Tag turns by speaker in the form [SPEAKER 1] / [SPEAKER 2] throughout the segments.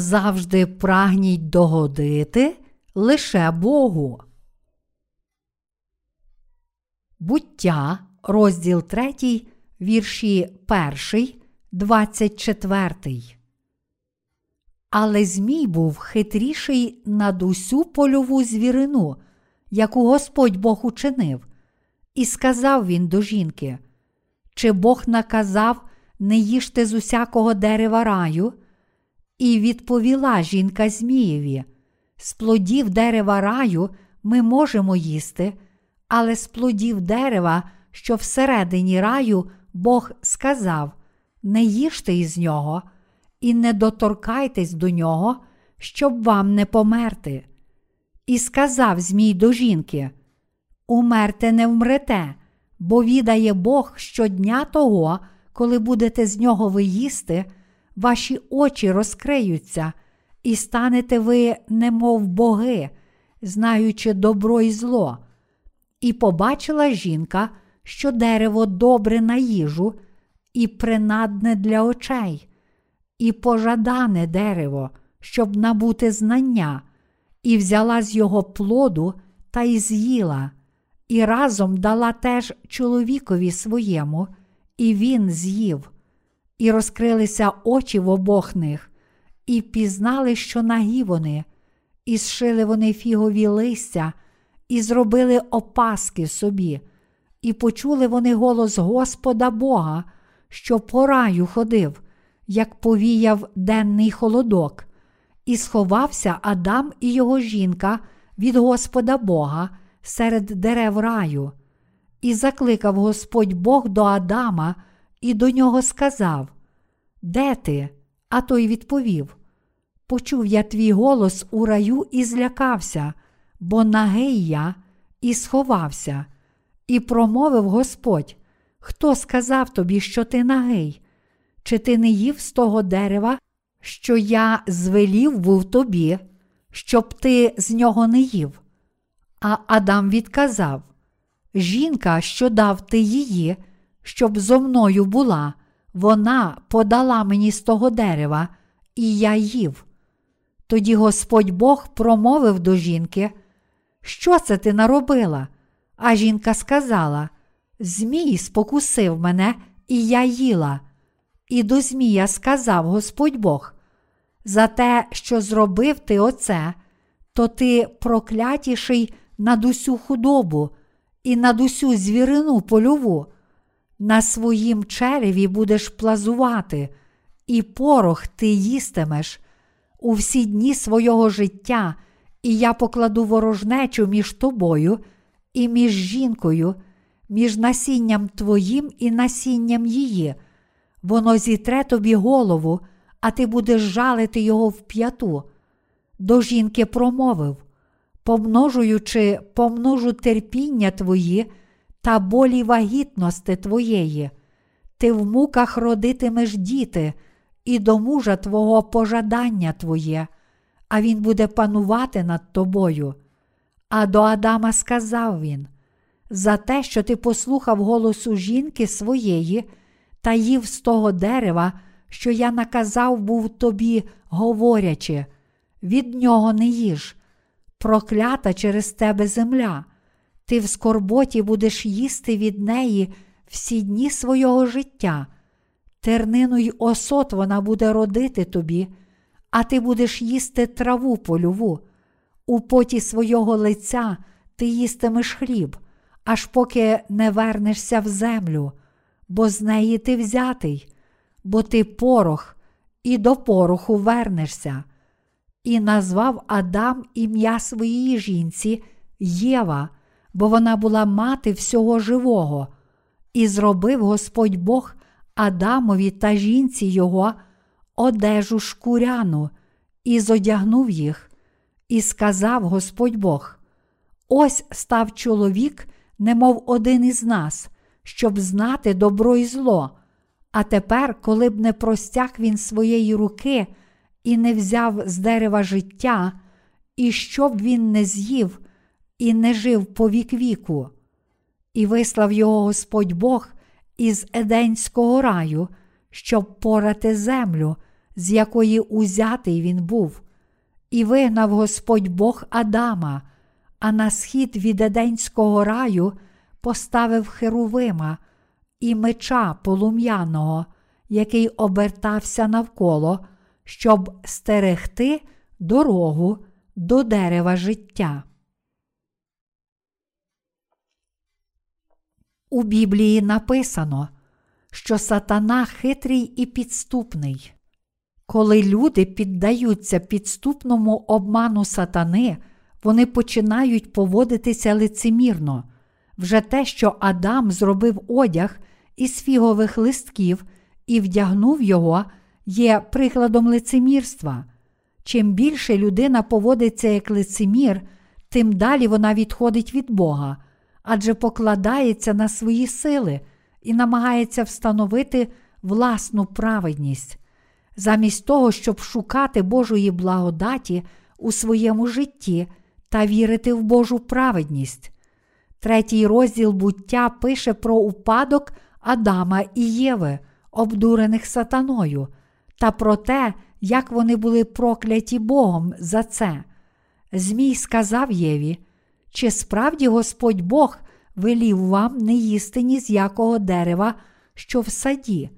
[SPEAKER 1] завжди прагніть догодити лише Богу. Буття, розділ 3, вірші 1, 24. Але Змій був хитріший над усю польову звірину, яку Господь Бог учинив, і сказав він до жінки: Чи Бог наказав не їжте з усякого дерева раю? І відповіла жінка Змієві: з плодів дерева раю ми можемо їсти, але з плодів дерева, що всередині раю, Бог сказав: не їжте із нього і не доторкайтесь до нього, щоб вам не померти. І сказав Змій до жінки: Умерте не вмрете, бо відає Бог щодня того, коли будете з нього ви їсти, ваші очі розкриються, і станете ви, немов боги, знаючи добро і зло. І побачила жінка, що дерево добре на їжу і принадне для очей, і пожадане дерево, щоб набути знання, і взяла з його плоду та й з'їла, і разом дала теж чоловікові своєму, і він з'їв, і розкрилися очі в обох них, і пізнали, що нагі вони, і зшили вони фігові листя, і зробили опаски собі, і почули вони голос Господа Бога, що по раю ходив, як повіяв денний холодок, і сховався Адам і його жінка від Господа Бога серед дерев раю. І закликав Господь Бог до Адама і до нього сказав: Де ти? А той відповів: Почув я твій голос у раю і злякався, бо нагий я і сховався, і промовив Господь: Хто сказав тобі, що ти нагий? Чи ти не їв з того дерева, що я звелів був тобі, щоб ти з нього не їв? А Адам відказав: Жінка, що дав ти її, щоб зо мною була, вона подала мені з того дерева, і я їв. Тоді Господь Бог промовив до жінки, що це ти наробила? А жінка сказала: Змій спокусив мене, і я їла. І до Змія сказав Господь Бог: За те, що зробив ти оце, то ти проклятіший над усю худобу і над усю звірину польову. На своїм череві будеш плазувати, і порох ти їстимеш у всі дні свого життя, і я покладу ворожнечу між тобою і між жінкою, між насінням твоїм і насінням її. Воно зітре тобі голову, а ти будеш жалити його в п'яту. До жінки промовив помножуючи, помножу терпіння твої та болі вагітності твоєї, ти в муках родитимеш діти, і до мужа твого пожадання твоє, а він буде панувати над тобою. А до Адама сказав він: за те, що ти послухав голосу жінки своєї та їв з того дерева, що я наказав був тобі, говорячи, від нього не їж, проклята через тебе земля, ти в скорботі будеш їсти від неї всі дні свого життя, тернину й осот вона буде родити тобі, а ти будеш їсти траву польову. У поті свого лиця ти їстимеш хліб, аж поки не вернешся в землю, бо з неї ти взятий, бо ти порох, і до пороху вернешся і назвав Адам ім'я своїй жінці Єва, бо вона була мати всього живого, і зробив Господь Бог Адамові та жінці його одежу шкуряну, і зодягнув їх, і сказав Господь Бог: Ось став чоловік, немов один із нас, щоб знати добро і зло. А тепер, коли б не простяг він своєї руки і не взяв з дерева життя, і щоб він не з'їв і не жив по вік віку. І вислав його Господь Бог із Еденського раю, щоб порати землю, з якої узятий він був, і вигнав Господь Бог Адама, а на схід від Еденського раю поставив Херувима і меча полум'яного, який обертався навколо, щоб стерегти дорогу до дерева життя. У Біблії написано, що сатана хитрий і підступний. Коли люди піддаються підступному обману сатани, вони починають поводитися лицемірно. Вже те, що Адам зробив одяг із фігових листків і вдягнув його, є прикладом лицемірства. Чим більше людина поводиться як лицемір, тим далі вона відходить від Бога, адже покладається на свої сили і намагається встановити власну праведність. Замість того, щоб шукати Божої благодаті у своєму житті та вірити в Божу праведність. Третій розділ буття пише про упадок Адама і Єви, обдурених сатаною, та про те, як вони були прокляті Богом за це. Змій сказав Єві, чи справді Господь Бог велів вам не їсти ні з якого дерева, що в саді.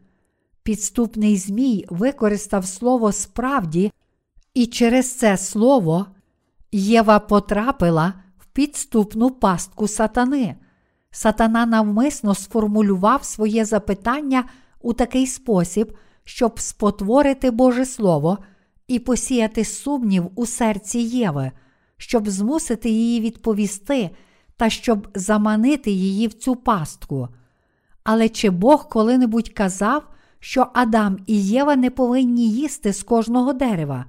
[SPEAKER 1] Підступний Змій використав слово справді, і через це слово Єва потрапила в підступну пастку сатани. Сатана навмисно сформулював своє запитання у такий спосіб, щоб спотворити Боже Слово і посіяти сумнів у серці Єви, щоб змусити її відповісти та щоб заманити її в цю пастку. Але чи Бог коли-небудь казав, що Адам і Єва не повинні їсти з кожного дерева?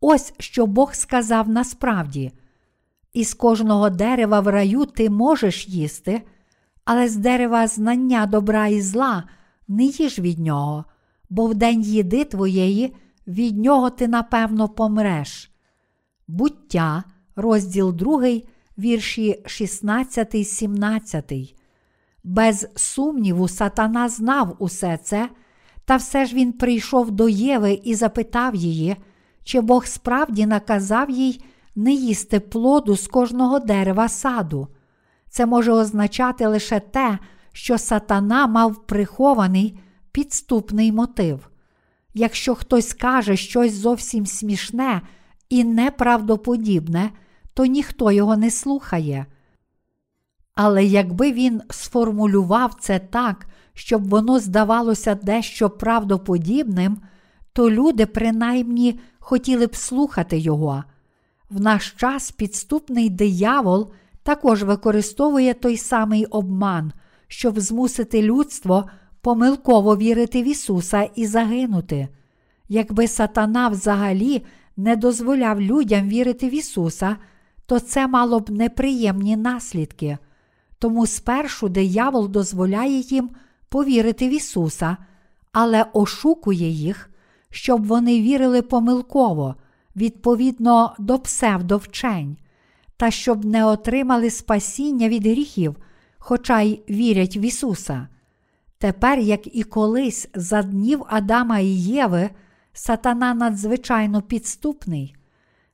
[SPEAKER 1] Ось що Бог сказав насправді. Із кожного дерева в раю ти можеш їсти, але з дерева знання добра і зла не їж від нього, бо в день їди твоєї від нього ти напевно помреш. Буття, розділ 2, вірші 16, 17. Без сумніву, сатана знав усе це, та все ж він прийшов до Єви і запитав її, чи Бог справді наказав їй не їсти плоду з кожного дерева саду. Це може означати лише те, що сатана мав прихований підступний мотив. Якщо хтось каже щось зовсім смішне і неправдоподібне, то ніхто його не слухає. Але якби він сформулював це так, щоб воно здавалося дещо правдоподібним, то люди принаймні хотіли б слухати його. В наш час підступний диявол також використовує той самий обман, щоб змусити людство помилково вірити в Ісуса і загинути. Якби сатана взагалі не дозволяв людям вірити в Ісуса, то це мало б неприємні наслідки. Тому спершу диявол дозволяє їм повірити в Ісуса, але ошукує їх, щоб вони вірили помилково, відповідно до псевдовчень, та щоб не отримали спасіння від гріхів, хоча й вірять в Ісуса. Тепер, як і колись за днів Адама і Єви, сатана надзвичайно підступний.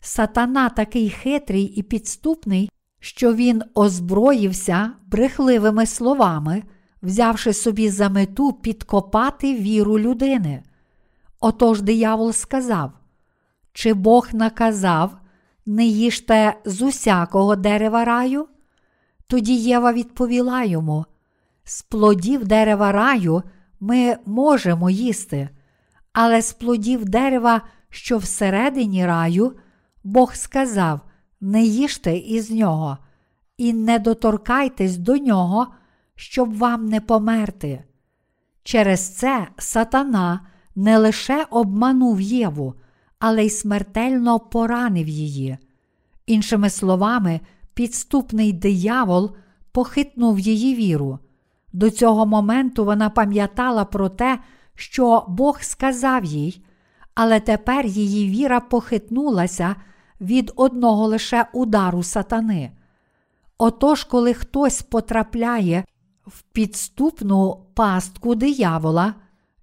[SPEAKER 1] Сатана такий хитрий і підступний, що він озброївся брехливими словами, взявши собі за мету підкопати віру людини. Отож диявол сказав: Чи Бог наказав, не їжте з усякого дерева раю? Тоді Єва відповіла йому: з плодів дерева раю ми можемо їсти, але з плодів дерева, що всередині раю, Бог сказав: не їжте із нього, і не доторкайтесь до нього, щоб вам не померти. Через це сатана не лише обманув Єву, але й смертельно поранив її. Іншими словами, підступний диявол похитнув її віру. До цього моменту вона пам'ятала про те, що Бог сказав їй, але тепер її віра похитнулася від одного лише удару сатани. Отож, коли хтось потрапляє в підступну пастку диявола,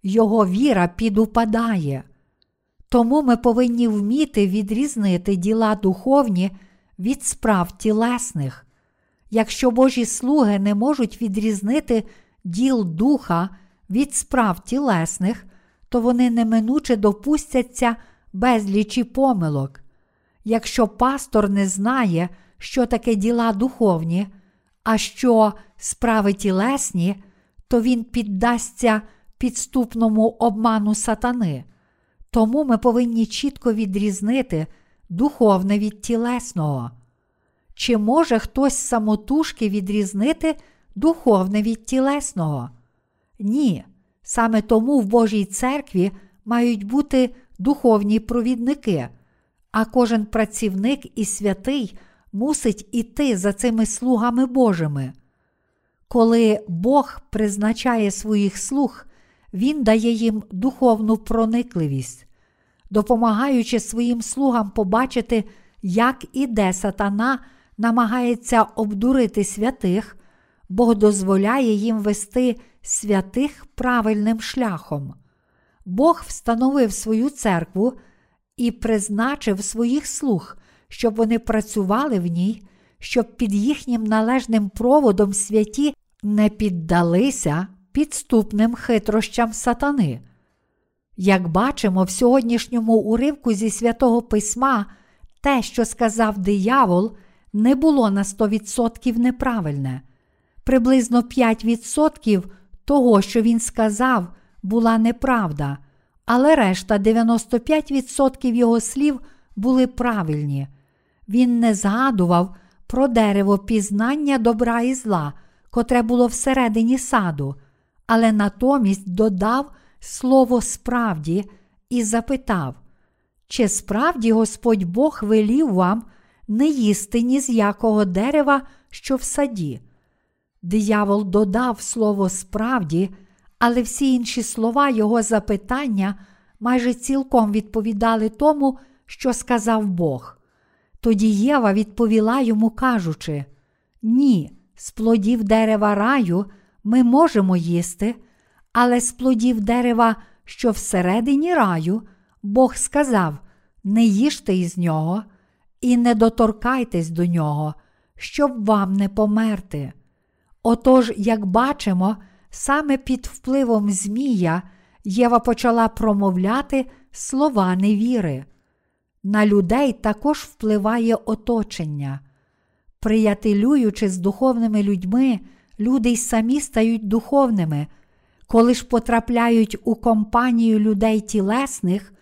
[SPEAKER 1] його віра підупадає. Тому ми повинні вміти відрізнити діла духовні від справ тілесних. Якщо Божі слуги не можуть відрізнити діл духа від справ тілесних, то вони неминуче допустяться безлічі помилок. Якщо пастор не знає, що таке діла духовні, а що справи тілесні, то він піддасться підступному обману сатани. Тому ми повинні чітко відрізнити духовне від тілесного. Чи може хтось самотужки відрізнити духовне від тілесного? Ні. Саме тому в Божій церкві мають бути духовні провідники, а кожен працівник і святий мусить іти за цими слугами Божими. Коли Бог призначає своїх слуг, Він дає їм духовну проникливість, допомагаючи своїм слугам побачити, як і де сатана намагається обдурити святих, Бог дозволяє їм вести святих правильним шляхом. Бог встановив свою церкву і призначив своїх слуг, щоб вони працювали в ній, щоб під їхнім належним проводом святі не піддалися підступним хитрощам сатани. Як бачимо в сьогоднішньому уривку зі святого письма, те, що сказав диявол, не було на 100% неправильне. Приблизно 5% того, що він сказав, була неправда, але решта 95% його слів були правильні. Він не згадував про дерево пізнання добра і зла, котре було всередині саду, але натомість додав слово справді і запитав, чи справді Господь Бог велів вам не їсти ні з якого дерева, що в саді. Диявол додав слово справді, але всі інші слова його запитання майже цілком відповідали тому, що сказав Бог. Тоді Єва відповіла йому, кажучи: Ні, з плодів дерева раю ми можемо їсти, але з плодів дерева, що всередині раю, Бог сказав: не їжте із нього і не доторкайтесь до нього, щоб вам не померти. Отож, як бачимо, саме під впливом Змія Єва почала промовляти слова невіри. На людей також впливає оточення. Приятелюючи з духовними людьми, люди й самі стають духовними. Коли ж потрапляють у компанію людей тілесних,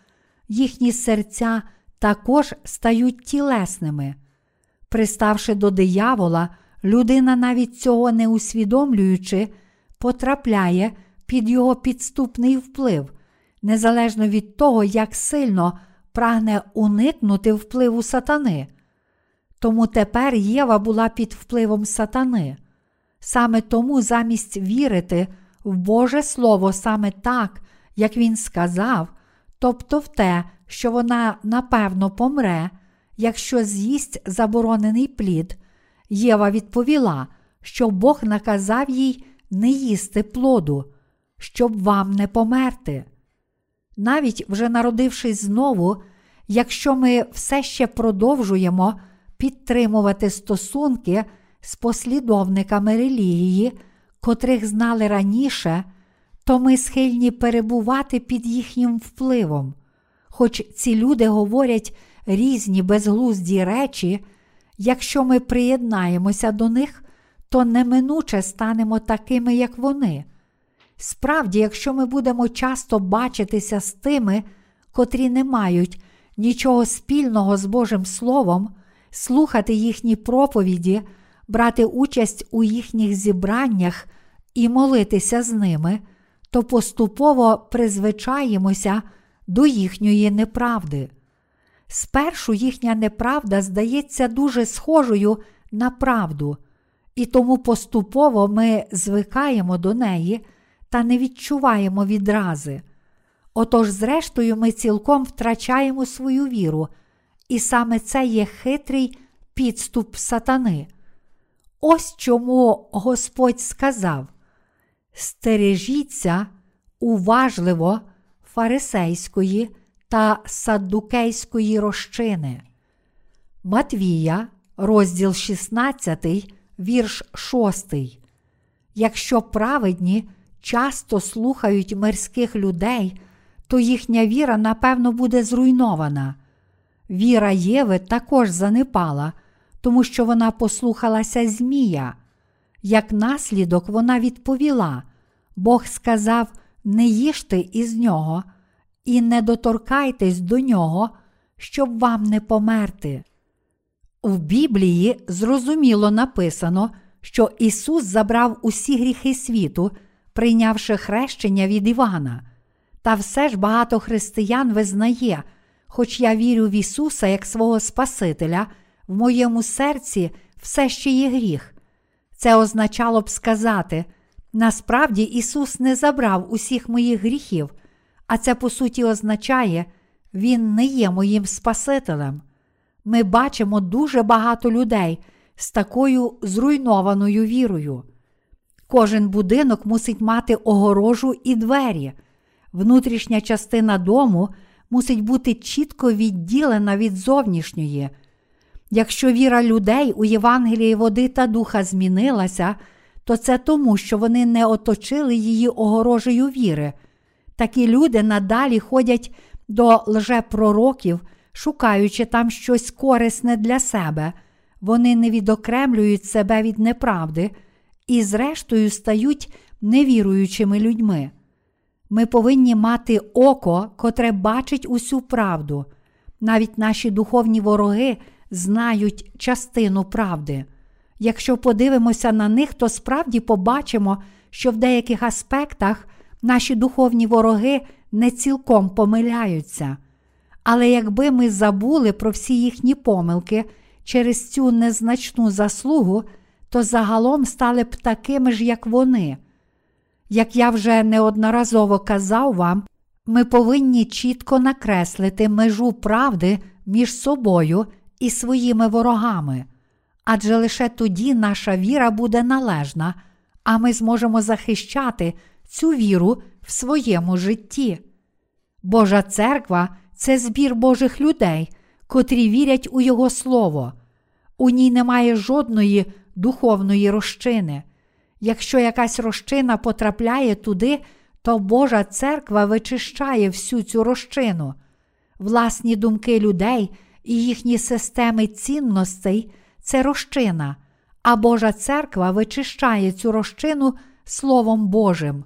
[SPEAKER 1] їхні серця також стають тілесними. Приставши до диявола, людина, навіть цього не усвідомлюючи, потрапляє під його підступний вплив, незалежно від того, як сильно прагне уникнути впливу сатани. Тому тепер Єва була під впливом сатани. Саме тому замість вірити в Боже Слово саме так, як він сказав, тобто в те, що вона напевно помре, якщо з'їсть заборонений плід, Єва відповіла, що Бог наказав їй не їсти плоду, щоб вам не померти. Навіть вже народившись знову, якщо ми все ще продовжуємо підтримувати стосунки з послідовниками релігії, котрих знали раніше, то ми схильні перебувати під їхнім впливом. Хоч ці люди говорять різні безглузді речі, якщо ми приєднаємося до них, то неминуче станемо такими, як вони. Справді, якщо ми будемо часто бачитися з тими, котрі не мають нічого спільного з Божим Словом, слухати їхні проповіді, брати участь у їхніх зібраннях і молитися з ними, то поступово призвичаємося до їхньої неправди. Спершу їхня неправда здається дуже схожою на правду, і тому поступово ми звикаємо до неї та не відчуваємо відрази. Отож, зрештою, ми цілком втрачаємо свою віру, і саме це є хитрий підступ сатани. Ось чому Господь сказав: Стережіться уважливо фарисейської та саддукейської розчини. Матвія, розділ 16, вірш 6. Якщо праведні часто слухають мирських людей, то їхня віра, напевно, буде зруйнована. Віра Єви також занепала, тому що вона послухалася Змія. Як наслідок, вона відповіла: Бог сказав: не їжте із нього і не доторкайтесь до нього, щоб вам не померти. В Біблії зрозуміло написано, що Ісус забрав усі гріхи світу, прийнявши хрещення від Івана. Та все ж багато християн визнає, хоч я вірю в Ісуса як свого Спасителя, в моєму серці все ще є гріх. Це означало б сказати: насправді Ісус не забрав усіх моїх гріхів, а це по суті означає, Він не є моїм Спасителем. Ми бачимо дуже багато людей з такою зруйнованою вірою. Кожен будинок мусить мати огорожу і двері. Внутрішня частина дому мусить бути чітко відділена від зовнішньої. Якщо віра людей у Євангелії води та духа змінилася, то це тому, що вони не оточили її огорожею віри. Такі люди надалі ходять до лжепророків, шукаючи там щось корисне для себе, вони не відокремлюють себе від неправди і, зрештою, стають невіруючими людьми. Ми повинні мати око, котре бачить усю правду. Навіть наші духовні вороги знають частину правди. Якщо подивимося на них, то справді побачимо, що в деяких аспектах наші духовні вороги не цілком помиляються. Але якби ми забули про всі їхні помилки через цю незначну заслугу, то загалом стали б такими ж, як вони. Як я вже неодноразово казав вам, ми повинні чітко накреслити межу правди між собою і своїми ворогами, адже лише тоді наша віра буде належна, а ми зможемо захищати цю віру в своєму житті. Божа церква це збір Божих людей, котрі вірять у Його Слово. У ній немає жодної духовної розчини. Якщо якась розчина потрапляє туди, то Божа церква вичищає всю цю розчину. Власні думки людей і їхні системи цінностей це розчина, а Божа церква вичищає цю розчину Словом Божим.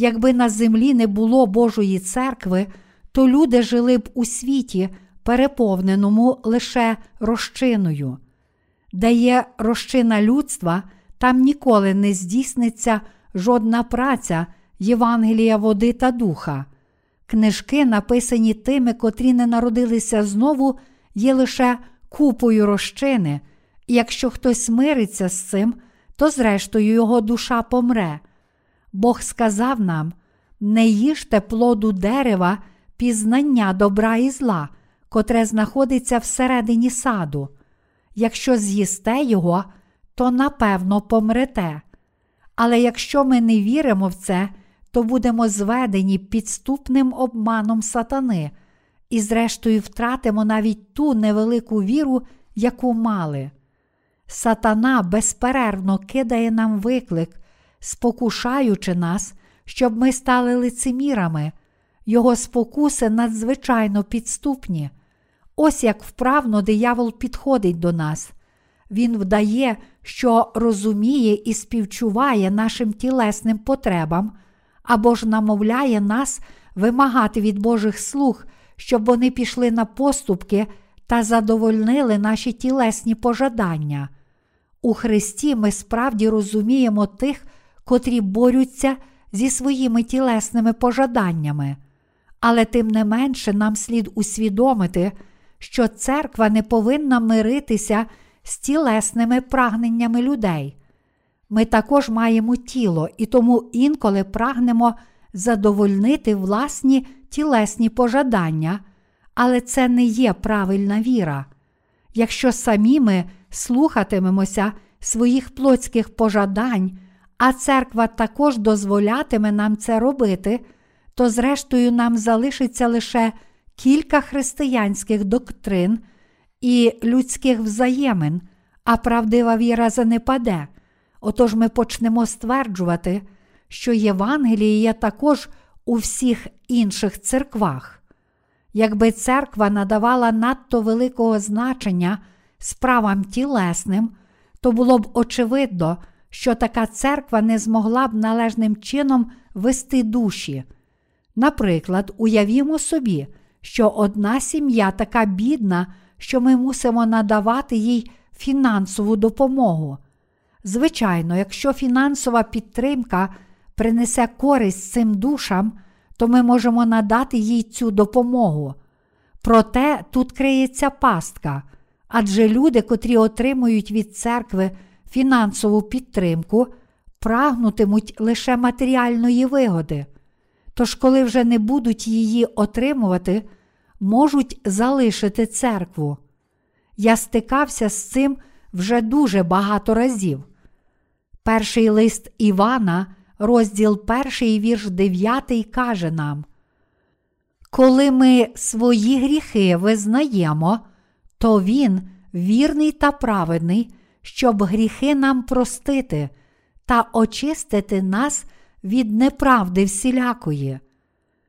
[SPEAKER 1] Якби на землі не було Божої церкви, то люди жили б у світі, переповненому лише розчиною. Де є розчина людства, там ніколи не здійсниться жодна праця Євангелія води та духа. Книжки, написані тими, котрі не народилися знову, є лише купою розчини, і якщо хтось смириться з цим, то зрештою його душа помре. Бог сказав нам: не їжте плоду дерева, пізнання добра і зла, котре знаходиться всередині саду. Якщо з'їсте його, то напевно помрете. Але якщо ми не віримо в це, то будемо зведені підступним обманом сатани і, зрештою, втратимо навіть ту невелику віру, яку мали. Сатана безперервно кидає нам виклик, спокушаючи нас, щоб ми стали лицемірами, його спокуси надзвичайно підступні. Ось як вправно диявол підходить до нас. Він вдає, що розуміє і співчуває нашим тілесним потребам, або ж намовляє нас вимагати від Божих слуг, щоб вони пішли на поступки та задовольнили наші тілесні пожадання. У Христі ми справді розуміємо тих, котрі борються зі своїми тілесними пожаданнями, але тим не менше нам слід усвідомити, що церква не повинна миритися з тілесними прагненнями людей. Ми також маємо тіло і тому інколи прагнемо задовольнити власні тілесні пожадання, але це не є правильна віра. Якщо самі ми слухатимемося своїх плотських пожадань, а церква також дозволятиме нам це робити, то зрештою нам залишиться лише кілька християнських доктрин і людських взаємин, а правдива віра занепаде. Отож ми почнемо стверджувати, що Євангеліє є також у всіх інших церквах. Якби церква надавала надто великого значення справам тілесним, то було б очевидно, що така церква не змогла б належним чином вести душі. Наприклад, уявімо собі, що одна сім'я така бідна, що ми мусимо надавати їй фінансову допомогу. Звичайно, якщо фінансова підтримка принесе користь цим душам, то ми можемо надати їй цю допомогу. Проте тут криється пастка, адже люди, котрі отримують від церкви фінансову підтримку, прагнутимуть лише матеріальної вигоди. Тож, коли вже не будуть її отримувати, можуть залишити церкву. Я стикався з цим вже дуже багато разів. Перший лист Івана, розділ 1, вірш 9, каже нам: Коли ми свої гріхи визнаємо, то Він вірний та праведний, щоб гріхи нам простити та очистити нас від неправди всілякої.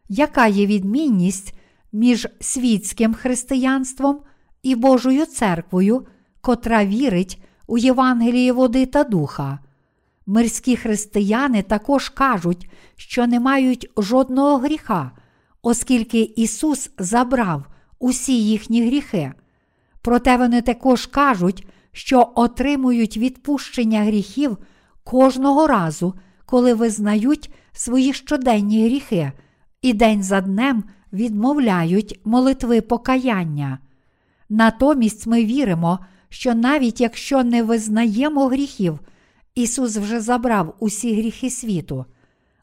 [SPEAKER 1] Яка є відмінність між світським християнством і Божою церквою, котра вірить у Євангеліє води та духа? Мирські християни також кажуть, що не мають жодного гріха, оскільки Ісус забрав усі їхні гріхи. Проте вони також кажуть, що отримують відпущення гріхів кожного разу, коли визнають свої щоденні гріхи, і день за днем відмовляють молитви покаяння. Натомість ми віримо, що навіть якщо не визнаємо гріхів, Ісус вже забрав усі гріхи світу.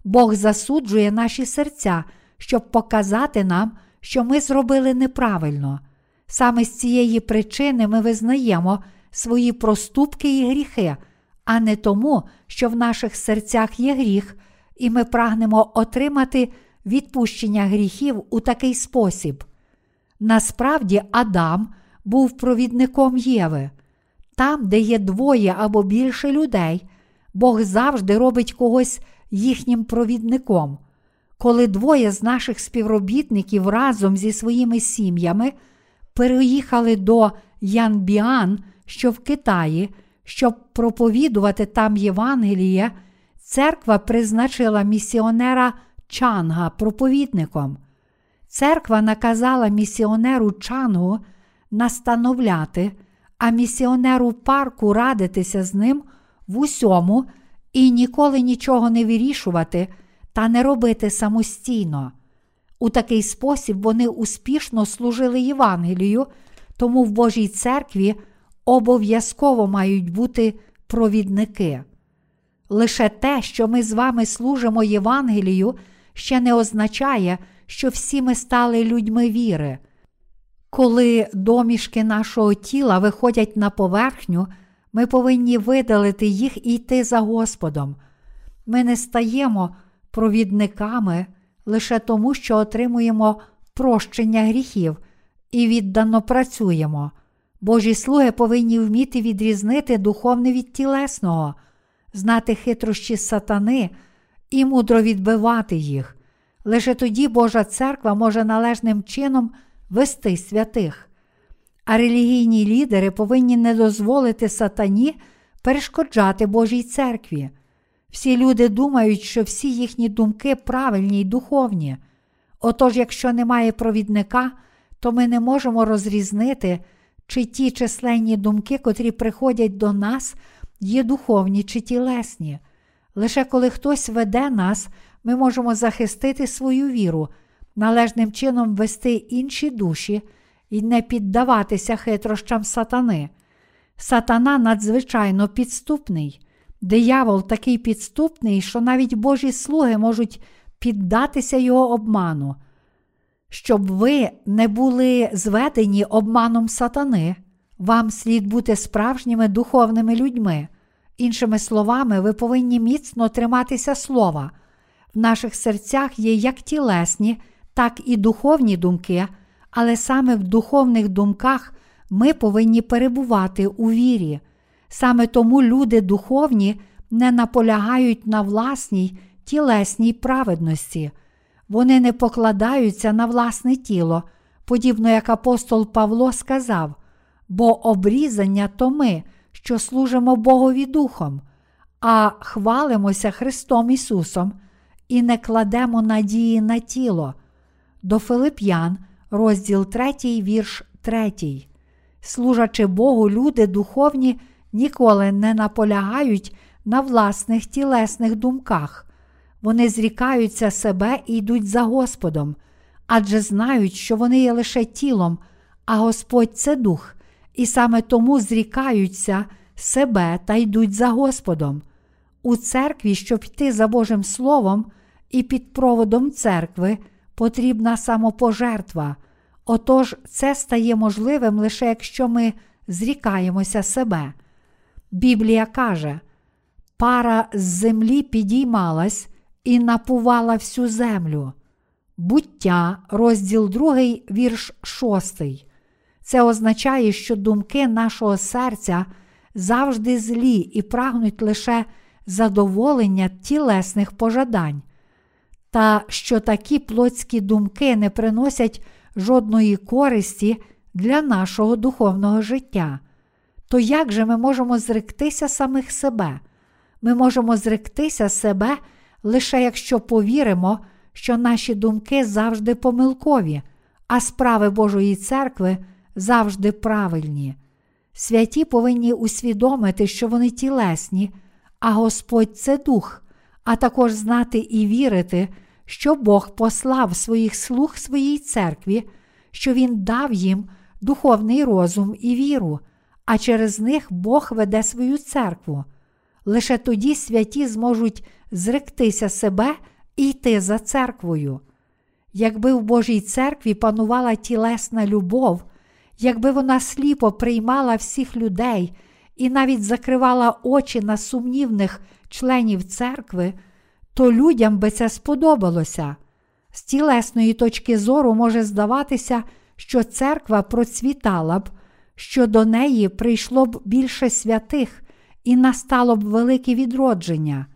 [SPEAKER 1] Бог засуджує наші серця, щоб показати нам, що ми зробили неправильно. Саме з цієї причини ми визнаємо свої проступки і гріхи, а не тому, що в наших серцях є гріх, і ми прагнемо отримати відпущення гріхів у такий спосіб. Насправді, Адам був провідником Єви. Там, де є двоє або більше людей, Бог завжди робить когось їхнім провідником. Коли двоє з наших співробітників разом зі своїми сім'ями переїхали до Янбіан, що в Китаї, щоб проповідувати там Євангеліє, церква призначила місіонера Чанга проповідником. Церква наказала місіонеру Чангу настановляти, а місіонеру парку радитися з ним в усьому і ніколи нічого не вирішувати та не робити самостійно. У такий спосіб вони успішно служили Євангелію, тому в Божій церкві обов'язково мають бути провідники. Лише те, що ми з вами служимо Євангелію, ще не означає, що всі ми стали людьми віри. Коли домішки нашого тіла виходять на поверхню, ми повинні видалити їх і йти за Господом. Ми не стаємо провідниками лише тому, що отримуємо прощення гріхів і віддано працюємо. Божі слуги повинні вміти відрізнити духовне від тілесного, знати хитрощі сатани і мудро відбивати їх. Лише тоді Божа церква може належним чином вести святих. А релігійні лідери повинні не дозволити сатані перешкоджати Божій церкві. Всі люди думають, що всі їхні думки правильні й духовні. Отож, якщо немає провідника, то ми не можемо розрізнити, чи ті численні думки, котрі приходять до нас, є духовні чи тілесні. Лише коли хтось веде нас, ми можемо захистити свою віру, належним чином вести інші душі і не піддаватися хитрощам сатани. Сатана надзвичайно підступний. Диявол такий підступний, що навіть Божі слуги можуть піддатися його обману. Щоб ви не були зведені обманом сатани, вам слід бути справжніми духовними людьми. Іншими словами, ви повинні міцно триматися слова. В наших серцях є як тілесні, так і духовні думки, але саме в духовних думках ми повинні перебувати у вірі. Саме тому люди духовні не наполягають на власній тілесній праведності, вони не покладаються на власне тіло, подібно як апостол Павло сказав, бо обрізання то ми, що служимо Богові Духом, а хвалимося Христом Ісусом і не кладемо надії на тіло. До Филип'ян, розділ 3, вірш 3. Служачи Богу, люди духовні ніколи не наполягають на власних тілесних думках. Вони зрікаються себе і йдуть за Господом, адже знають, що вони є лише тілом, а Господь це дух, і саме тому зрікаються себе та йдуть за Господом. У церкві, щоб йти за Божим Словом і під проводом церкви, потрібна самопожертва. Отож, це стає можливим лише якщо ми зрікаємося себе. Біблія каже, пара з землі підіймалась і напувала всю землю. Буття, розділ 2, вірш 6. Це означає, що думки нашого серця завжди злі і прагнуть лише задоволення тілесних пожадань, та що такі плотські думки не приносять жодної користі для нашого духовного життя. То як же ми можемо зректися самих себе? Ми можемо зректися себе лише якщо повіримо, що наші думки завжди помилкові, а справи Божої церкви завжди правильні. Святі повинні усвідомити, що вони тілесні, а Господь це дух, а також знати і вірити, що Бог послав своїх слуг своїй церкві, що Він дав їм духовний розум і віру, а через них Бог веде свою церкву. Лише тоді святі зможуть зректися себе і йти за церквою. Якби в Божій церкві панувала тілесна любов, якби вона сліпо приймала всіх людей і навіть закривала очі на сумнівних членів церкви, то людям би це сподобалося. З тілесної точки зору може здаватися, що церква процвітала б, що до неї прийшло б більше святих і настало б велике відродження.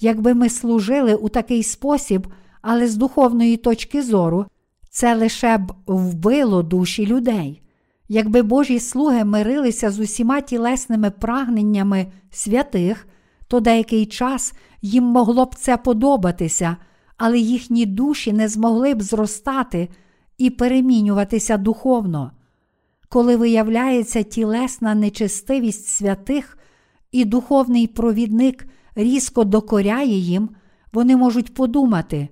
[SPEAKER 1] Якби ми служили у такий спосіб, але з духовної точки зору, це лише б вбило душі людей. Якби Божі слуги мирилися з усіма тілесними прагненнями святих, то деякий час їм могло б це подобатися, але їхні душі не змогли б зростати і перемінюватися духовно. Коли виявляється тілесна нечестивість святих, і духовний провідник різко докоряє їм, вони можуть подумати,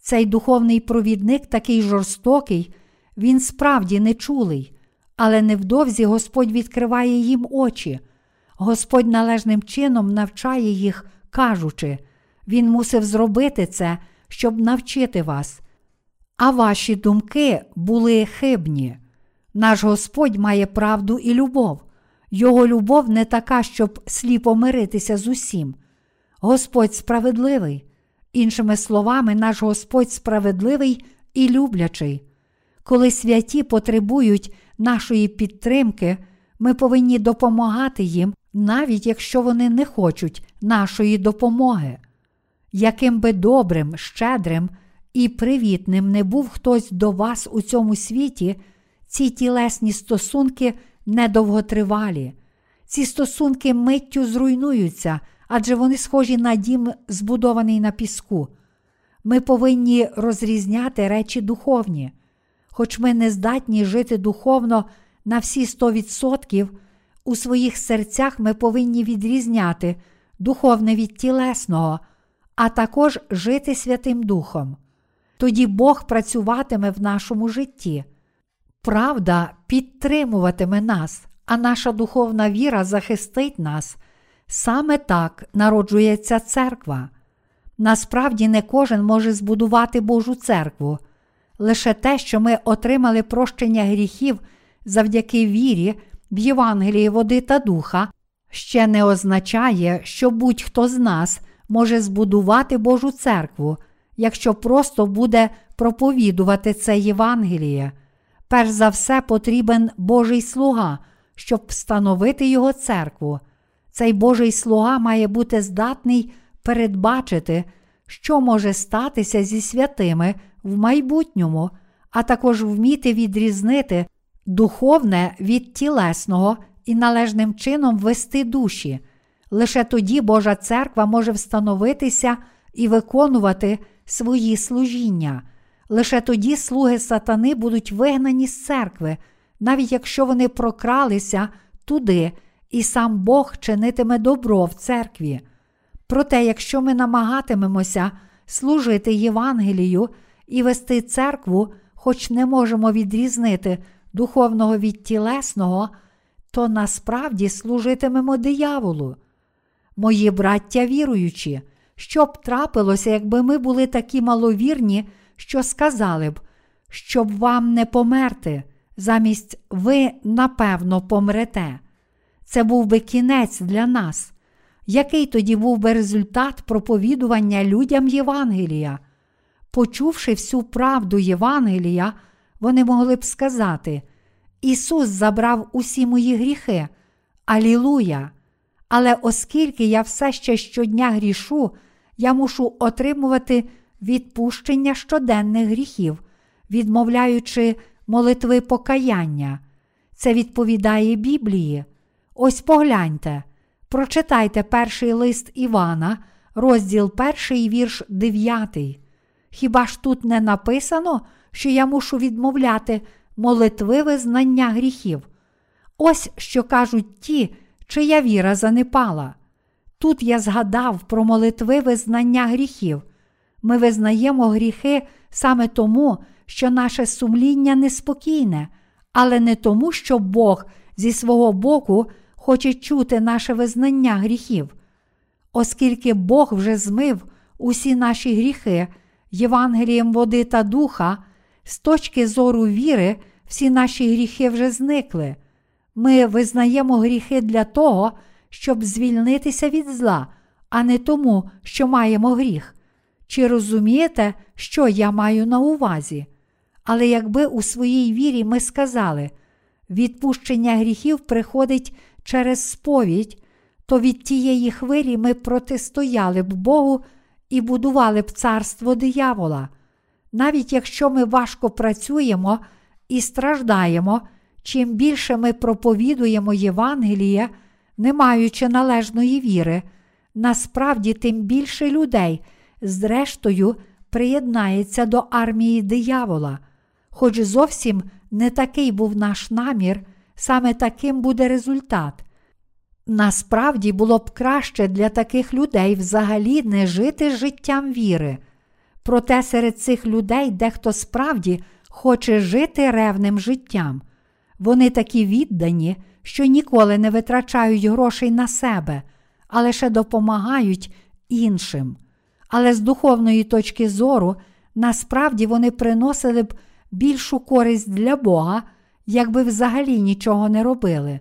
[SPEAKER 1] цей духовний провідник такий жорстокий, він справді нечулий, але невдовзі Господь відкриває їм очі. Господь належним чином навчає їх, кажучи, Він мусив зробити це, щоб навчити вас. А ваші думки були хибні. Наш Господь має правду і любов. Його любов не така, щоб сліпо миритися з усім. Господь справедливий. Іншими словами, наш Господь справедливий і люблячий. Коли святі потребують нашої підтримки, ми повинні допомагати їм, навіть якщо вони не хочуть нашої допомоги. Яким би добрим, щедрим і привітним не був хтось до вас у цьому світі, ці тілесні стосунки недовготривалі. Ці стосунки миттю зруйнуються, адже вони схожі на дім, збудований на піску. Ми повинні розрізняти речі духовні. Хоч ми не здатні жити духовно на всі 100%, у своїх серцях ми повинні відрізняти духовне від тілесного, а також жити Святим Духом. Тоді Бог працюватиме в нашому житті. Правда підтримуватиме нас, а наша духовна віра захистить нас. Саме так народжується церква. Насправді не кожен може збудувати Божу церкву. Лише те, що ми отримали прощення гріхів завдяки вірі в Євангелії води та духа, ще не означає, що будь-хто з нас може збудувати Божу церкву, якщо просто буде проповідувати це Євангеліє. Перш за все потрібен Божий слуга, щоб встановити його церкву. Цей Божий слуга має бути здатний передбачити, що може статися зі святими в майбутньому, а також вміти відрізнити духовне від тілесного і належним чином вести душі. Лише тоді Божа церква може встановитися і виконувати свої служіння. Лише тоді слуги сатани будуть вигнані з церкви, навіть якщо вони прокралися туди, і сам Бог чинитиме добро в церкві. Проте, якщо ми намагатимемося служити Євангелію і вести церкву, хоч не можемо відрізнити духовного від тілесного, то насправді служитимемо дияволу. Мої браття віруючі, що б трапилося, якби ми були такі маловірні, що сказали б, щоб вам не померти, замість ви напевно помрете. Це був би кінець для нас. Який тоді був би результат проповідування людям Євангелія? Почувши всю правду Євангелія, вони могли б сказати: Ісус забрав усі мої гріхи, Алілуя! Але оскільки я все ще щодня грішу, я мушу отримувати відпущення щоденних гріхів, відмовляючи молитви покаяння. Це відповідає Біблії. Ось погляньте, прочитайте перший лист Івана, розділ перший, вірш дев'ятий. Хіба ж тут не написано, що я мушу відмовляти молитви визнання гріхів? Ось що кажуть ті, чия віра занепала. Тут я згадав про молитви визнання гріхів. Ми визнаємо гріхи саме тому, що наше сумління неспокійне, але не тому, що Бог зі свого боку хоче чути наше визнання гріхів. Оскільки Бог вже змив усі наші гріхи Євангелієм води та духа, з точки зору віри, всі наші гріхи вже зникли. Ми визнаємо гріхи для того, щоб звільнитися від зла, а не тому, що маємо гріх. Чи розумієте, що я маю на увазі? Але якби у своїй вірі ми сказали, відпущення гріхів приходить через сповідь, то від тієї хвилі ми протистояли б Богу і будували б царство диявола. Навіть якщо ми важко працюємо і страждаємо, чим більше ми проповідуємо Євангеліє, не маючи належної віри, насправді тим більше людей, зрештою, приєднається до армії диявола. Хоч зовсім не такий був наш намір, саме таким буде результат. Насправді було б краще для таких людей взагалі не жити життям віри. Проте серед цих людей дехто справді хоче жити ревним життям. Вони такі віддані, що ніколи не витрачають грошей на себе, а лише допомагають іншим. Але з духовної точки зору, насправді вони приносили б більшу користь для Бога, якби взагалі нічого не робили.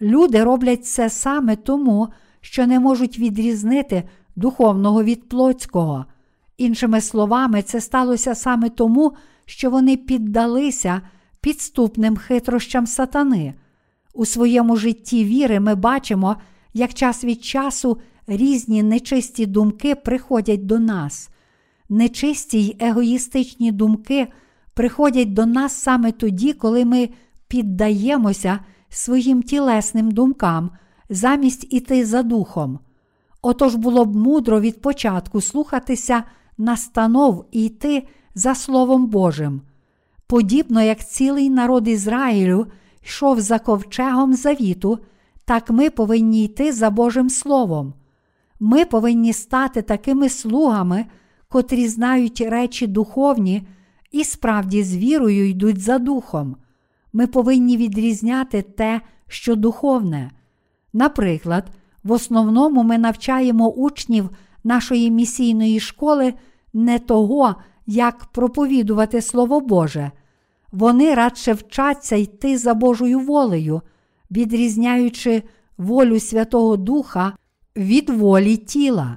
[SPEAKER 1] Люди роблять це саме тому, що не можуть відрізнити духовного від плотського. Іншими словами, це сталося саме тому, що вони піддалися підступним хитрощам сатани. У своєму житті віри ми бачимо, як час від часу різні нечисті думки приходять до нас. Нечисті й егоїстичні думки приходять до нас саме тоді, коли ми піддаємося своїм тілесним думкам замість іти за духом. Отож було б мудро від початку слухатися настанов і йти за Словом Божим. Подібно як цілий народ Ізраїлю йшов за ковчегом завіту, так ми повинні йти за Божим Словом. Ми повинні стати такими слугами, котрі знають речі духовні і справді з вірою йдуть за духом. Ми повинні відрізняти те, що духовне. Наприклад, в основному ми навчаємо учнів нашої місійної школи не того, як проповідувати Слово Боже. Вони радше вчаться йти за Божою волею, відрізняючи волю Святого Духа від волі тіла.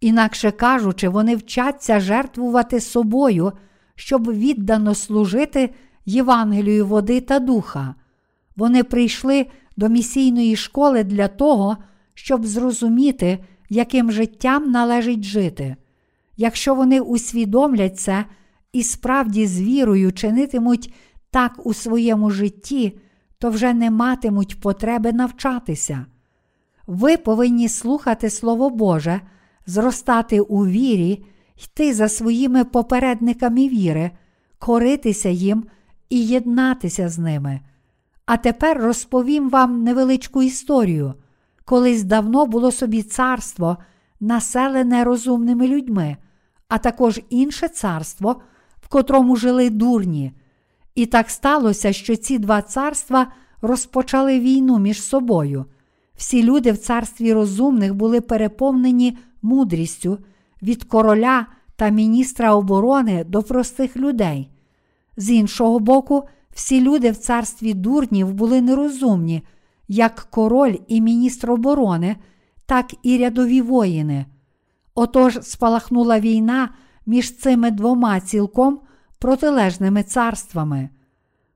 [SPEAKER 1] Інакше кажучи, вони вчаться жертвувати собою, щоб віддано служити Євангелію води та духа. Вони прийшли до місійної школи для того, щоб зрозуміти, яким життям належить жити. Якщо вони усвідомлять це і справді з вірою чинитимуть так у своєму житті, то вже не матимуть потреби навчатися. Ви повинні слухати Слово Боже, зростати у вірі, йти за своїми попередниками віри, коритися їм і єднатися з ними. А тепер розповім вам невеличку історію. Колись давно було собі царство, населене розумними людьми, а також інше царство, в котрому жили дурні. І так сталося, що ці два царства розпочали війну між собою. Всі люди в царстві розумних були переповнені мудрістю від короля та міністра оборони до простих людей. З іншого боку, всі люди в царстві дурнів були нерозумні, як король і міністр оборони, так і рядові воїни. Отож спалахнула війна між цими двома цілком протилежними царствами.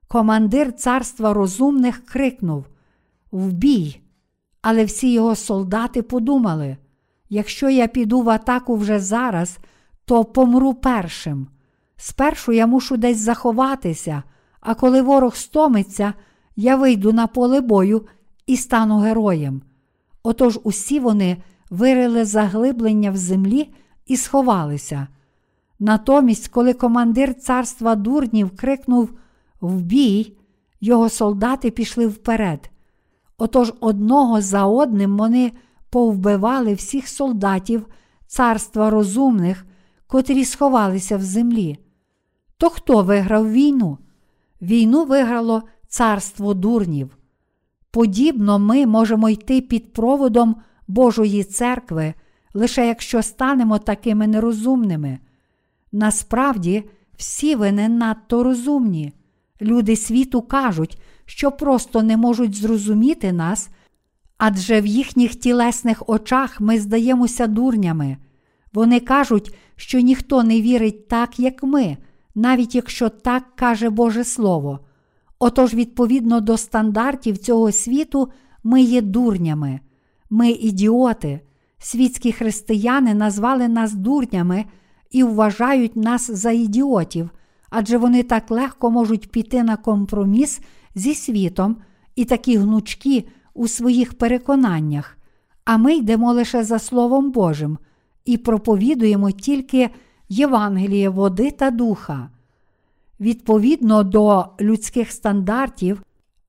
[SPEAKER 1] Командир царства розумних крикнув Вбій! Але всі його солдати подумали: якщо я піду в атаку вже зараз, то помру першим. Спершу я мушу десь заховатися, а коли ворог стомиться, я вийду на поле бою і стану героєм. Отож усі вони вирили заглиблення в землі і сховалися. Натомість, коли командир царства дурнів крикнув Вбій, його солдати пішли вперед. Отож одного за одним вони повбивали всіх солдатів царства розумних, котрі сховалися в землі. То хто виграв війну? Війну виграло царство дурнів. Подібно ми можемо йти під проводом Божої церкви, лише якщо станемо такими нерозумними. Насправді, всі ви не надто розумні. Люди світу кажуть, що просто не можуть зрозуміти нас, адже в їхніх тілесних очах ми здаємося дурнями. Вони кажуть, що ніхто не вірить так, як ми, навіть якщо так каже Боже Слово. Отож, відповідно до стандартів цього світу, ми є дурнями, ми ідіоти. Світські християни назвали нас дурнями і вважають нас за ідіотів, адже вони так легко можуть піти на компроміс зі світом і такі гнучкі у своїх переконаннях, а ми йдемо лише за Словом Божим і проповідуємо тільки Євангеліє води та духа. Відповідно до людських стандартів,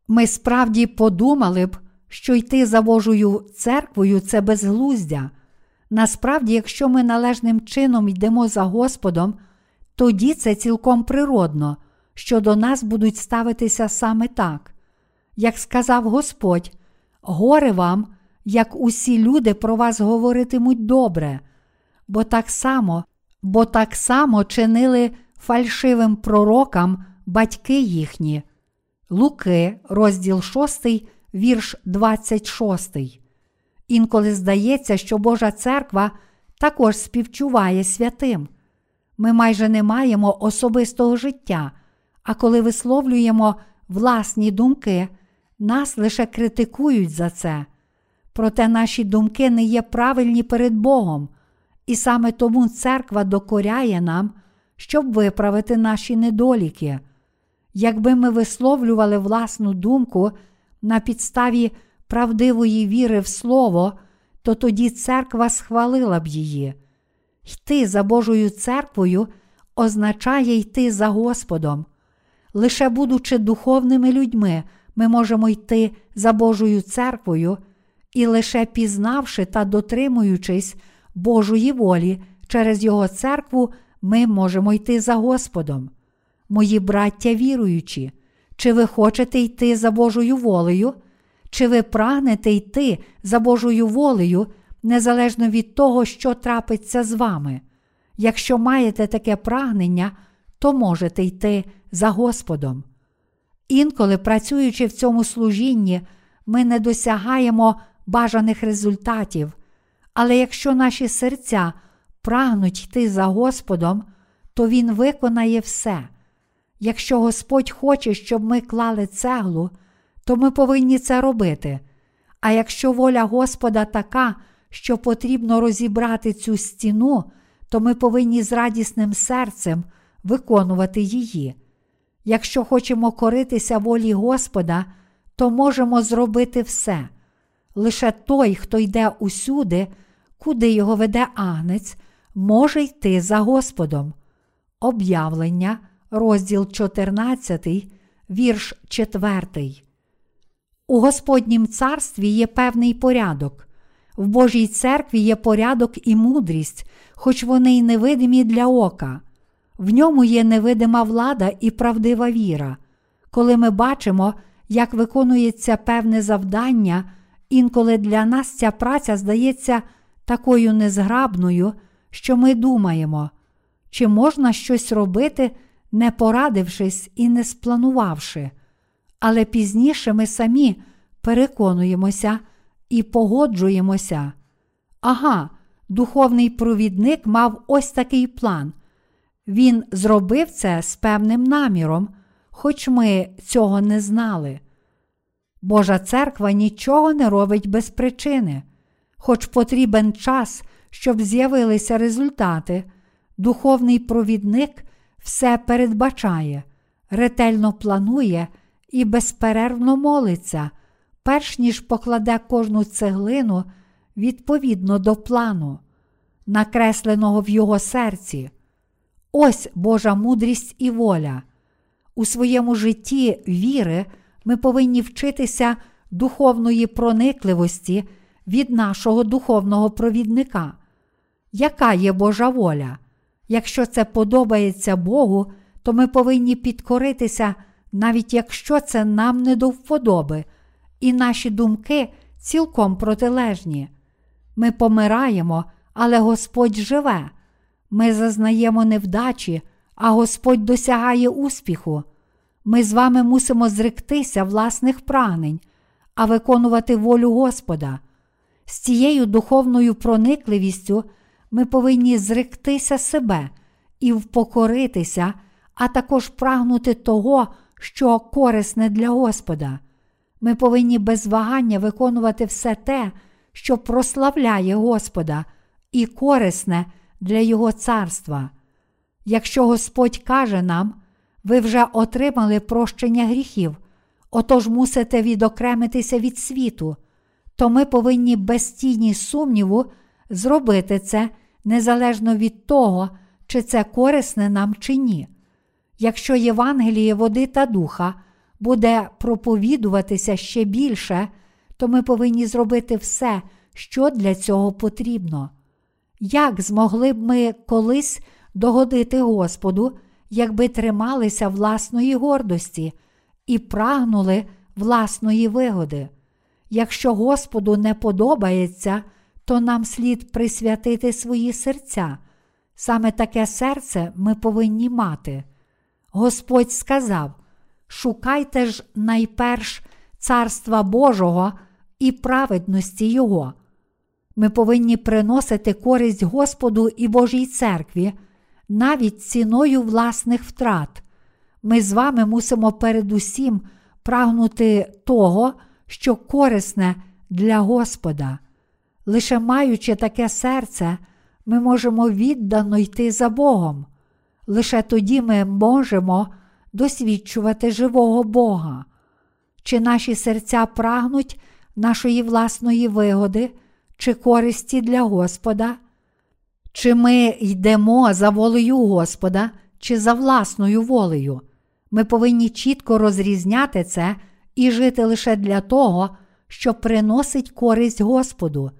[SPEAKER 1] ми справді подумали б, що йти за Божою церквою це безглуздя. Насправді, якщо ми належним чином йдемо за Господом, тоді це цілком природно, що до нас будуть ставитися саме так. Як сказав Господь, горе вам, як усі люди про вас говоритимуть добре, бо так само, бо так само чинили фальшивим пророкам батьки їхні. Луки, розділ 6, вірш 26. Інколи здається, що Божа церква також співчуває святим. Ми майже не маємо особистого життя, а коли висловлюємо власні думки, нас лише критикують за це. Проте наші думки не є правильні перед Богом, і саме тому церква докоряє нам, щоб виправити наші недоліки. Якби ми висловлювали власну думку на підставі правдивої віри в Слово, то тоді церква схвалила б її. Йти за Божою церквою означає йти за Господом. Лише будучи духовними людьми, ми можемо йти за Божою церквою і лише пізнавши та дотримуючись Божої волі через Його церкву, ми можемо йти за Господом. Мої браття віруючі, чи ви хочете йти за Божою волею, чи ви прагнете йти за Божою волею, незалежно від того, що трапиться з вами? Якщо маєте таке прагнення, то можете йти за Господом. Інколи, працюючи в цьому служінні, ми не досягаємо бажаних результатів, але якщо наші серця прагнуть йти за Господом, то Він виконає все. Якщо Господь хоче, щоб ми клали цеглу, то ми повинні це робити. А якщо воля Господа така, що потрібно розібрати цю стіну, то ми повинні з радісним серцем виконувати її. Якщо хочемо коритися волі Господа, то можемо зробити все. Лише той, хто йде усюди, куди його веде агнець, може йти за Господом. Об'явлення, розділ 14, вірш 4. У Господнім царстві є певний порядок. В Божій церкві є порядок і мудрість, хоч вони й невидимі для ока. В ньому є невидима влада і правдива віра. Коли ми бачимо, як виконується певне завдання, інколи для нас ця праця здається такою незграбною, що ми думаємо, чи можна щось робити, не порадившись і не спланувавши. Але пізніше ми самі переконуємося і погоджуємося. Ага, духовний провідник мав ось такий план. Він зробив це з певним наміром, хоч ми цього не знали. Божа церква нічого не робить без причини, хоч потрібен час, щоб з'явилися результати, духовний провідник все передбачає, ретельно планує і безперервно молиться, перш ніж покладе кожну цеглину відповідно до плану, накресленого в його серці. Ось Божа мудрість і воля. У своєму житті віри ми повинні вчитися духовної проникливості від нашого духовного провідника. Яка є Божа воля? Якщо це подобається Богу, то ми повинні підкоритися, навіть якщо це нам не до вподоби, і наші думки цілком протилежні. Ми помираємо, але Господь живе. Ми зазнаємо невдачі, а Господь досягає успіху. Ми з вами мусимо зректися власних прагнень, а виконувати волю Господа. З цією духовною проникливістю ми повинні зректися себе і впокоритися, а також прагнути того, що корисне для Господа. Ми повинні без вагання виконувати все те, що прославляє Господа, і корисне для Його царства. Якщо Господь каже нам, ви вже отримали прощення гріхів, отож мусите відокремитися від світу, то ми повинні без тіні сумніву зробити це незалежно від того, чи це корисне нам чи ні. Якщо Євангеліє води та духа буде проповідуватися ще більше, то ми повинні зробити все, що для цього потрібно. Як змогли б ми колись догодити Господу, якби трималися власної гордості і прагнули власної вигоди? Якщо Господу не подобається, то нам слід присвятити свої серця. Саме таке серце ми повинні мати. Господь сказав: Шукайте ж найперш Царства Божого і праведності Його. Ми повинні приносити користь Господу і Божій церкві навіть ціною власних втрат. Ми з вами мусимо передусім прагнути того, що корисне для Господа. Лише маючи таке серце, ми можемо віддано йти за Богом. Лише тоді ми можемо досвідчувати живого Бога. Чи наші серця прагнуть нашої власної вигоди чи користі для Господа? Чи ми йдемо за волею Господа, чи за власною волею? Ми повинні чітко розрізняти це і жити лише для того, що приносить користь Господу,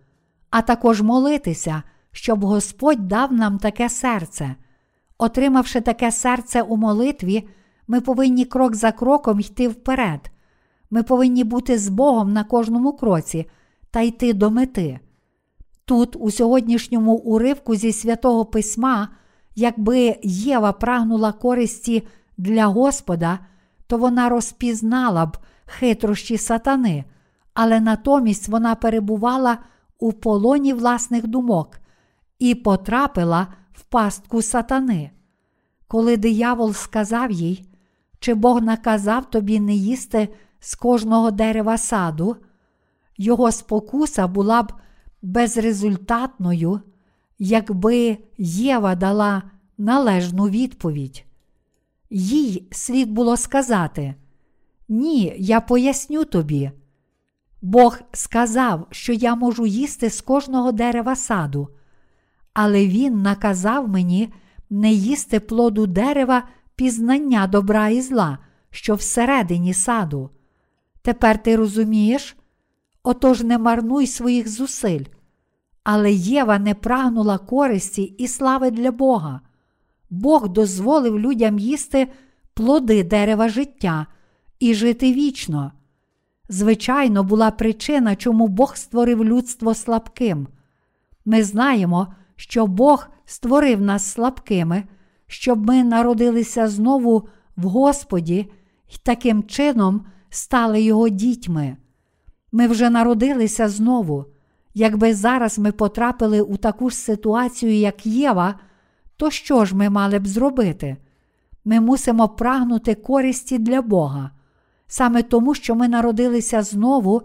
[SPEAKER 1] а також молитися, щоб Господь дав нам таке серце. Отримавши таке серце у молитві, ми повинні крок за кроком йти вперед. Ми повинні бути з Богом на кожному кроці та йти до мети. Тут, у сьогоднішньому уривку зі святого Письма, якби Єва прагнула користі для Господа, то вона розпізнала б хитрощі сатани, але натомість вона перебувала у полоні власних думок і потрапила в пастку сатани. Коли диявол сказав їй, чи Бог наказав тобі не їсти з кожного дерева саду, його спокуса була б безрезультатною, якби Єва дала належну відповідь. Їй слід було сказати: Ні, я поясню тобі. Бог сказав, що я можу їсти з кожного дерева саду, але Він наказав мені не їсти плоду дерева пізнання добра і зла, що всередині саду. Тепер ти розумієш? Отож не марнуй своїх зусиль. Але Єва не прагнула користі і слави для Бога. Бог дозволив людям їсти плоди дерева життя і жити вічно. Звичайно, була причина, чому Бог створив людство слабким. Ми знаємо, що Бог створив нас слабкими, щоб ми народилися знову в Господі і таким чином стали Його дітьми. Ми вже народилися знову. Якби зараз ми потрапили у таку ж ситуацію, як Єва, то що ж ми мали б зробити? Ми мусимо прагнути користі для Бога. Саме тому, що ми народилися знову,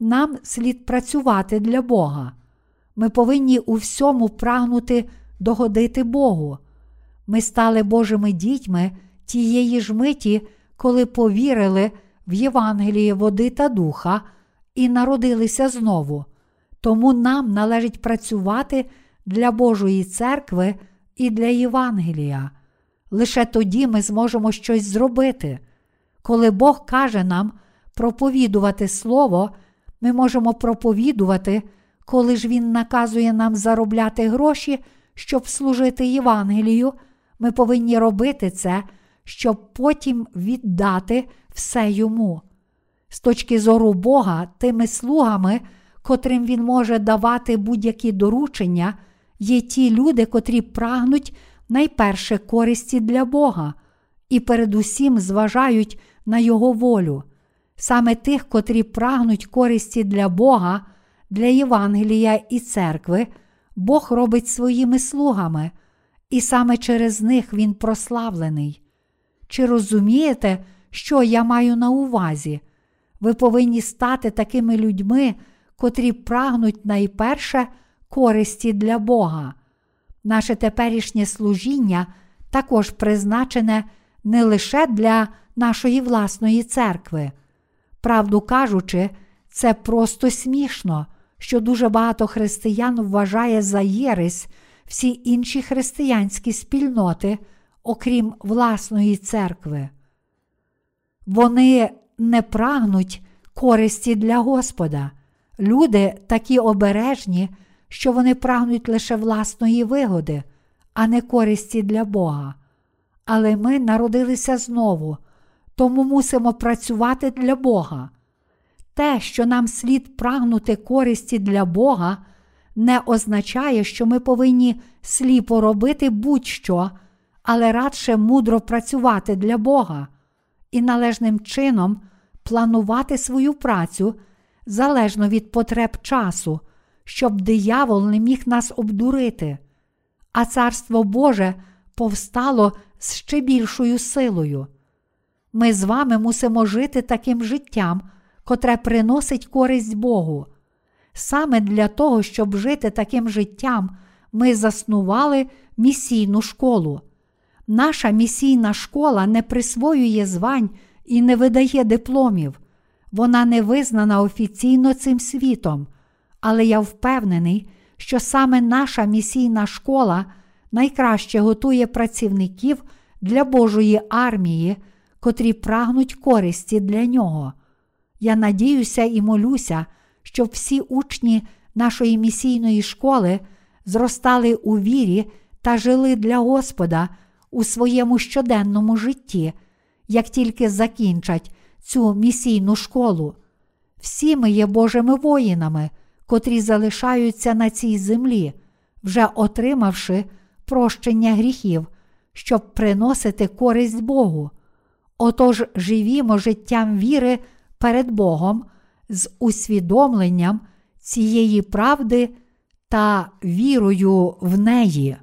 [SPEAKER 1] нам слід працювати для Бога. Ми повинні у всьому прагнути догодити Богу. Ми стали Божими дітьми тієї ж миті, коли повірили в Євангеліє води та духа і народилися знову. Тому нам належить працювати для Божої церкви і для Євангелія. Лише тоді ми зможемо щось зробити. Коли Бог каже нам проповідувати Слово, ми можемо проповідувати, коли ж Він наказує нам заробляти гроші, щоб служити Євангелію, ми повинні робити це, щоб потім віддати все йому. З точки зору Бога, тими слугами, котрим Він може давати будь-які доручення, є ті люди, котрі прагнуть найперше користі для Бога і передусім зважають на Його волю. Саме тих, котрі прагнуть користі для Бога, для Євангелія і церкви, Бог робить своїми слугами, і саме через них Він прославлений. Чи розумієте, що я маю на увазі? Ви повинні стати такими людьми, котрі прагнуть найперше користі для Бога. Наше теперішнє служіння також призначене не лише для нашої власної церкви. Правду кажучи, це просто смішно, що дуже багато християн вважає за єресь всі інші християнські спільноти, окрім власної церкви. Вони не прагнуть користі для Господа. Люди такі обережні, що вони прагнуть лише власної вигоди, а не користі для Бога. Але ми народилися знову, тому мусимо працювати для Бога. Те, що нам слід прагнути користі для Бога, не означає, що ми повинні сліпо робити будь-що, але радше мудро працювати для Бога і належним чином планувати свою працю залежно від потреб часу, щоб диявол не міг нас обдурити, а Царство Боже повстало з ще більшою силою. Ми з вами мусимо жити таким життям, котре приносить користь Богу. Саме для того, щоб жити таким життям, ми заснували місійну школу. Наша місійна школа не присвоює звань і не видає дипломів. Вона не визнана офіційно цим світом, але я впевнений, що саме наша місійна школа найкраще готує працівників для Божої армії, котрі прагнуть користі для нього. Я надіюся і молюся, щоб всі учні нашої місійної школи зростали у вірі та жили для Господа у своєму щоденному житті, як тільки закінчать цю місійну школу. Всі ми є Божими воїнами, котрі залишаються на цій землі, вже отримавши прощення гріхів, щоб приносити користь Богу. Отож живімо життям віри перед Богом з усвідомленням цієї правди та вірою в неї.